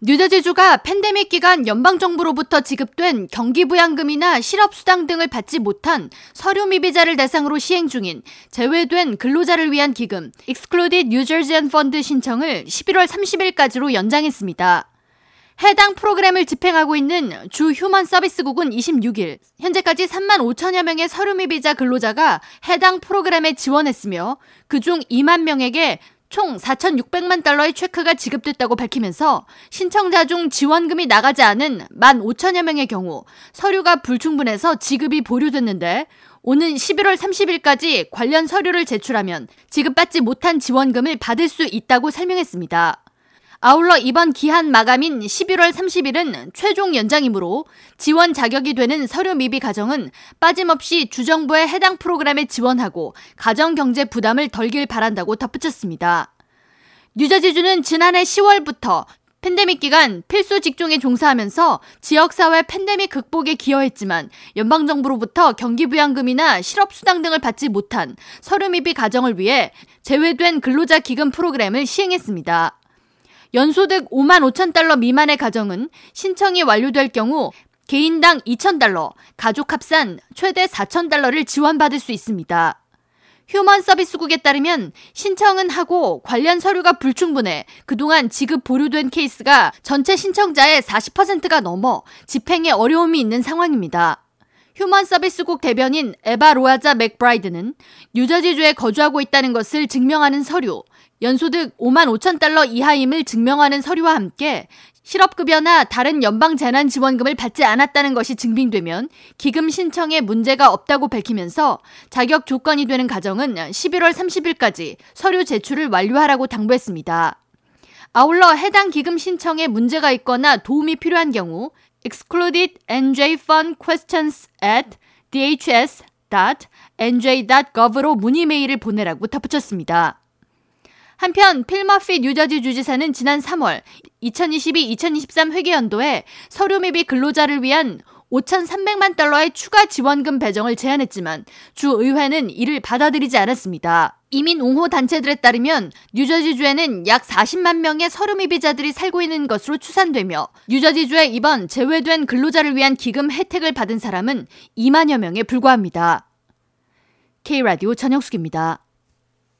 뉴저지주가 팬데믹 기간 연방정부로부터 지급된 경기부양금이나 실업수당 등을 받지 못한 서류 미비자를 대상으로 시행 중인 제외된 근로자를 위한 기금 Excluded New Jersey Fund 신청을 11월 30일까지로 연장했습니다. 해당 프로그램을 집행하고 있는 주 휴먼 서비스국은 26일 현재까지 3만 5천여 명의 서류 미비자 근로자가 해당 프로그램에 지원했으며 그중 2만 명에게 총 4,600만 달러의 체크가 지급됐다고 밝히면서 신청자 중 지원금이 나가지 않은 1만 5천여 명의 경우 서류가 불충분해서 지급이 보류됐는데 오는 11월 30일까지 관련 서류를 제출하면 지급받지 못한 지원금을 받을 수 있다고 설명했습니다. 아울러 이번 기한 마감인 11월 30일은 최종 연장이므로 지원 자격이 되는 서류 미비 가정은 빠짐없이 주정부의 해당 프로그램에 지원하고 가정 경제 부담을 덜길 바란다고 덧붙였습니다. 뉴저지주는 지난해 10월부터 팬데믹 기간 필수 직종에 종사하면서 지역사회 팬데믹 극복에 기여했지만 연방정부로부터 경기부양금이나 실업수당 등을 받지 못한 서류미비 가정을 위해 제외된 근로자 기금 프로그램을 시행했습니다. 연소득 5만 5천 달러 미만의 가정은 신청이 완료될 경우 개인당 2천 달러, 가족 합산 최대 4천 달러를 지원받을 수 있습니다. 휴먼 서비스국에 따르면 신청은 하고 관련 서류가 불충분해 그동안 지급 보류된 케이스가 전체 신청자의 40%가 넘어 집행에 어려움이 있는 상황입니다. 휴먼 서비스국 대변인 에바 로아자 맥브라이드는 뉴저지주에 거주하고 있다는 것을 증명하는 서류, 연소득 5만 5천 달러 이하임을 증명하는 서류와 함께 실업급여나 다른 연방재난지원금을 받지 않았다는 것이 증빙되면 기금 신청에 문제가 없다고 밝히면서 자격 조건이 되는 가정은 11월 30일까지 서류 제출을 완료하라고 당부했습니다. 아울러 해당 기금 신청에 문제가 있거나 도움이 필요한 경우 excluded NJ fund questions at dhs.nj.gov로 문의 메일을 보내라고 덧붙였습니다. 한편 필머피 뉴저지 주지사는 지난 3월 2022-2023 회계연도에 서류 미비 근로자를 위한 5,300만 달러의 추가 지원금 배정을 제안했지만 주 의회는 이를 받아들이지 않았습니다. 이민 옹호 단체들에 따르면 뉴저지주에는 약 40만 명의 서류 미비자들이 살고 있는 것으로 추산되며 뉴저지주에 이번 제외된 근로자를 위한 기금 혜택을 받은 사람은 2만여 명에 불과합니다. K라디오 전영숙입니다.